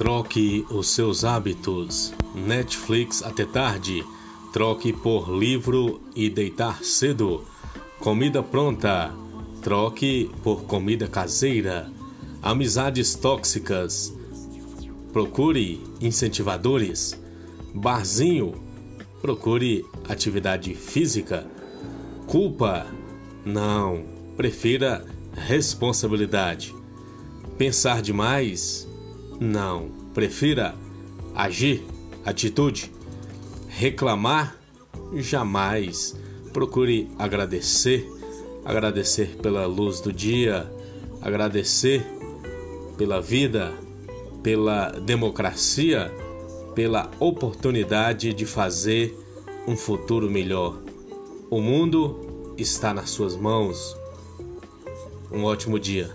Troque os seus hábitos. Netflix até tarde. Troque por livro e deitar cedo. Comida pronta. Troque por comida caseira. Amizades tóxicas. Procure incentivadores. Barzinho. Procure atividade física. Culpa. Não. Prefira responsabilidade. Pensar demais? Não. Prefira agir, atitude. Reclamar? Jamais. Procure agradecer, agradecer pela luz do dia, agradecer pela vida, pela democracia, pela oportunidade de fazer um futuro melhor. O mundo está nas suas mãos. Um ótimo dia.